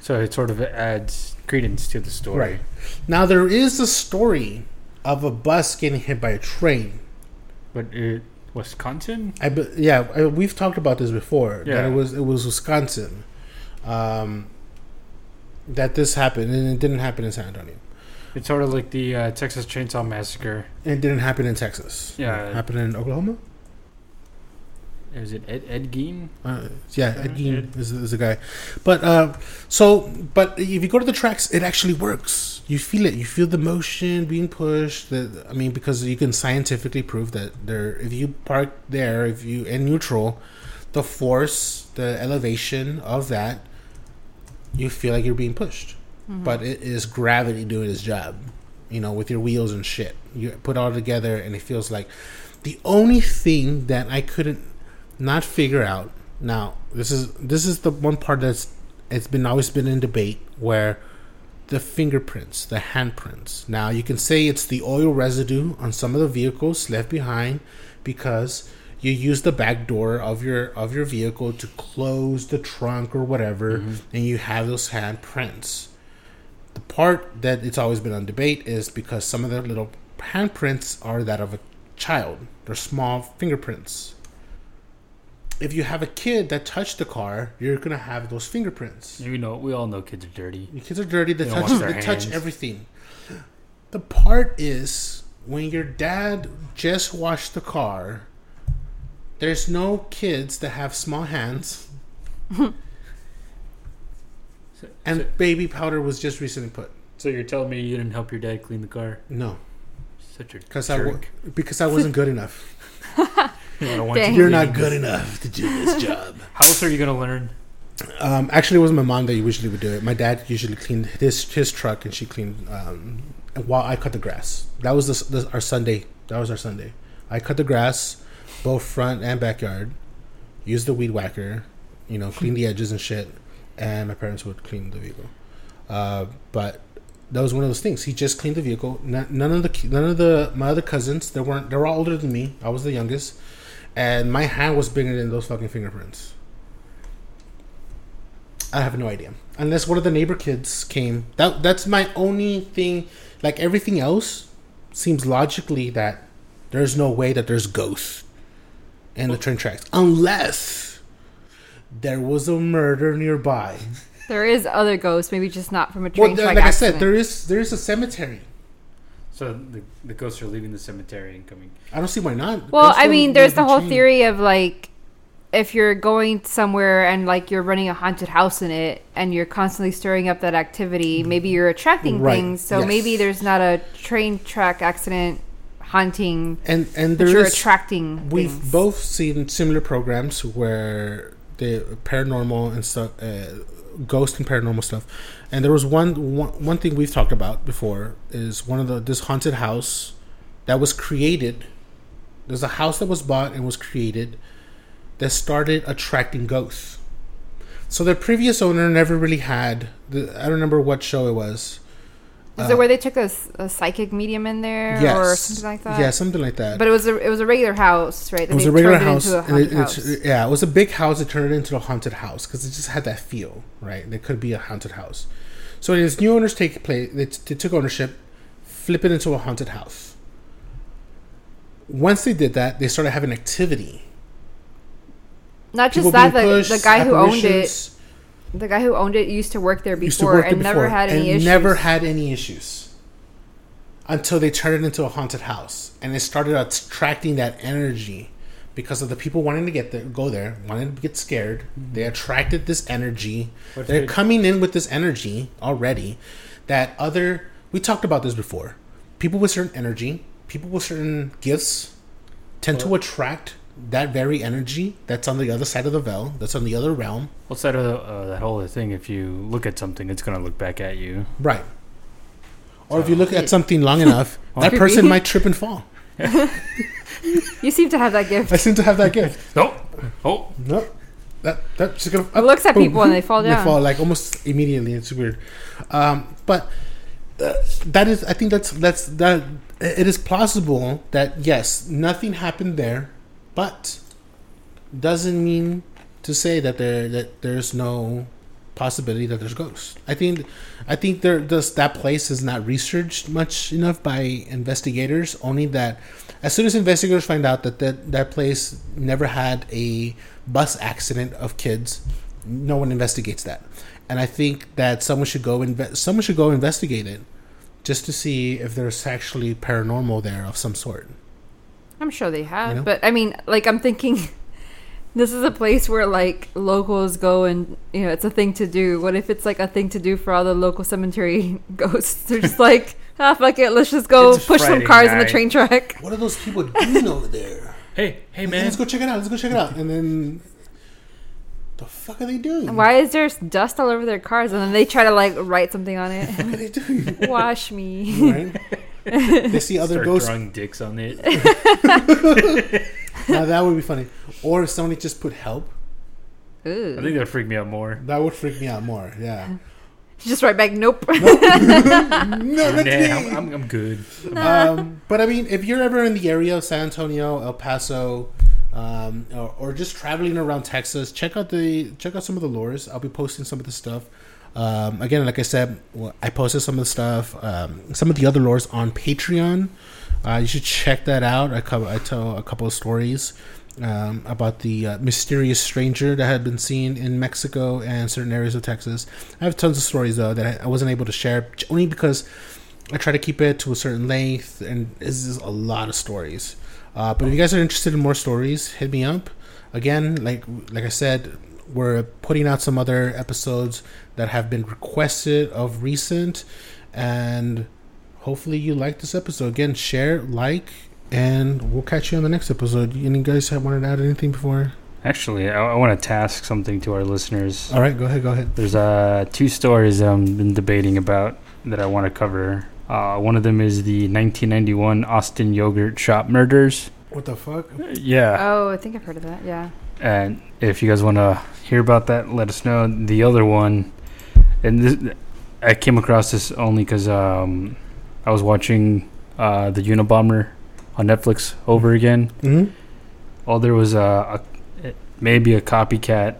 So it sort of adds credence to the story. Right. Now there is a story of a bus getting hit by a train. But it, Wisconsin? I be, yeah, I, we've talked about this before. That Yeah. it was it was Wisconsin. Um, that this happened and it didn't happen in San Antonio. It's sort of like the uh, Texas Chainsaw Massacre. And it didn't happen in Texas. Yeah. It happened in Oklahoma. Is it Ed, Ed Gein? Uh, yeah, Ed Uh, Gein Ed. is, is the guy. But uh, so, but if you go to the tracks, it actually works. You feel it. You feel the motion being pushed. The, I mean, because you can scientifically prove that there. If you park there, if you in neutral, the force, the elevation of that, you feel like you're being pushed. Mm-hmm. But it is gravity doing its job. You know, with your wheels and shit. You put it all together, and it feels like the only thing that I couldn't not figure out now this is this is the one part that's it's been always been in debate where the fingerprints the handprints now you can say it's the oil residue on some of the vehicles left behind because you use the back door of your of your vehicle to close the trunk or whatever mm-hmm. and you have those handprints the part that it's always been on debate is because some of the little handprints are that of a child they're small fingerprints if you have a kid that touched the car, you're gonna have those fingerprints. You know, we all know kids are dirty. Your kids are dirty. They, They touch. They touch everything. The part is when your dad just washed the car. There's no kids that have small hands, So, and so, baby powder was just recently put. so you're telling me you didn't help your dad clean the car? No, Such a because I wa- jerk. because I wasn't good enough. I don't want you You're not good enough to do this job. How else are you gonna learn? Um, actually, it was my mom that usually would do it. My dad usually cleaned his his truck, and she cleaned um, while I cut the grass. That was the, the, our Sunday. That was our Sunday. I cut the grass, both front and backyard. use the weed whacker, you know, clean the edges and shit. And my parents would clean the vehicle. Uh, but that was one of those things. He just cleaned the vehicle. None, none of the none of the my other cousins. They weren't. They were all older than me. I was the youngest, and my hand was bigger than those fucking fingerprints. I have no idea. Unless one of the neighbor kids came. That that's my only thing. Like everything else seems logically that there's no way that there's ghosts in the train tracks unless there was a murder nearby. There is other ghosts, maybe just not from a train Well, track like I said, there is there is a cemetery. So the, the ghosts are leaving the cemetery and coming. I don't see why not. well, Ghosts I don't mean, leave there's the whole chain. theory of like if you're going somewhere and like you're running a haunted house in it and you're constantly stirring up that activity, maybe you're attracting Right, things. So yes. maybe there's not a train track accident haunting, and and but there you're is- attracting. We've things. both seen similar programs where the paranormal and stuff, uh, ghost and paranormal stuff. And there was one, one one thing we've talked about before is one of the this haunted house that was created. There's a house that was bought and was created that started attracting ghosts. So the previous owner never really had. The, I don't remember what show it was. Is uh, it where they took a psychic medium in there Yes, or something like that? Yeah, something like that. But it was a it was a regular house, right? It was they a regular turned it house. into a it- house. yeah, it was a big house that turned it into a haunted house because it just had that feel, right? It could be a haunted house. So his new owners take place. They, t- they took ownership, flip it into a haunted house. Once they did that, they started having activity. Not just People that, the, the guy who owned it, the guy who owned it used to work there before work there and never had any and issues. Never had any issues until they turned it into a haunted house, and they started attracting that energy because of the people wanting to get there, go there, wanting to get scared. They attracted this energy. But They're it- coming in with this energy already. That other we talked about this before. People with certain energy, people with certain gifts, tend to attract that very energy that's on the other side of the veil, that's on the other realm. What's that? Uh, uh, that whole thing. If you look at something, it's gonna look back at you. Right. Or if you look at something long enough, that person might trip and fall. You seem to have that gift. I seem to have that gift. Oh, oh. No, that that's just gonna. It looks at boom. people and they fall down. They fall like almost immediately. It's weird, um, but uh, that is. I think that's that's that. It is plausible that yes, nothing happened there, but doesn't mean to say that there that there's no possibility that there's ghosts. I think I think there that place is not researched much enough by investigators. Only that as soon as investigators find out that that, that place never had a bus accident of kids, no one investigates that. And I think that someone should go inve- someone should go investigate it just to see if there's actually paranormal there of some sort. I'm sure they have, You know? but I mean, like I'm thinking, this is a place where like locals go and you know it's a thing to do. What if it's like a thing to do for all the local cemetery ghosts? They're just like, ah, fuck it, let's just go It's push some Friday cars in the train track. What are those people doing over there? Hey, hey, man. Let's go check it out. Let's go check it out. And then, the fuck are they doing? Why is there dust all over their cars? And then they try to like write something on it. What are they doing? Wash me. right? they see other Start ghosts. drawing dicks on it. Now that would be funny. Or if somebody just put help, I think that'd freak me out more. that would freak me out more. Yeah. Just write back, nope. no, not Nah. I'm, I'm, I'm good. um, but I mean, if you're ever in the area of San Antonio, El Paso, um, or, or just traveling around Texas, check out the check out some of the lures. I'll be posting some of the stuff. Um, again, like I said, I posted some of the stuff, um, some of the other lures on Patreon. Uh, you should check that out. I cover, I tell a couple of stories um, about the uh, mysterious stranger that had been seen in Mexico and certain areas of Texas. I have tons of stories though that I, I wasn't able to share only because I try to keep it to a certain length, and this is a lot of stories. Uh, but if you guys are interested in more stories, hit me up. Again, like like I said, we're putting out some other episodes that have been requested of recent, and hopefully you like this episode. Again, share, like, and we'll catch you on the next episode. Any guys have wanted to add anything before? Actually, I, I want to task something to our listeners. All right, go ahead, go ahead. There's uh, two stories that I've been debating about that I want to cover. Uh, one of them is the 1991 Austin Yogurt Shop murders. What the fuck? Yeah. Oh, I think I've heard of that. Yeah. And if you guys want to hear about that, let us know. The other one, and this, I came across this only because um, I was watching uh, the Unabomber on Netflix over again. Mm-hmm. There was a, a maybe a copycat,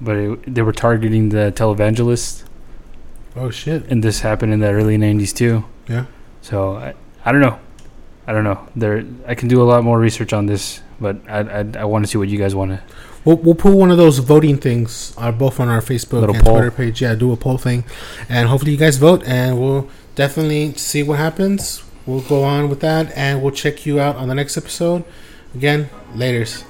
but it, they were targeting the televangelist, Oh shit! and this happened in the early '90s too. Yeah. So I, I don't know, I don't know. There, I can do a lot more research on this, but I I, I want to see what you guys want to. We'll, we'll put one of those voting things uh, both on our Facebook Little and poll. Twitter page. Yeah, do a poll thing, and hopefully you guys vote, and we'll definitely see what happens. We'll go on with that, and we'll check you out on the next episode. Again, laters.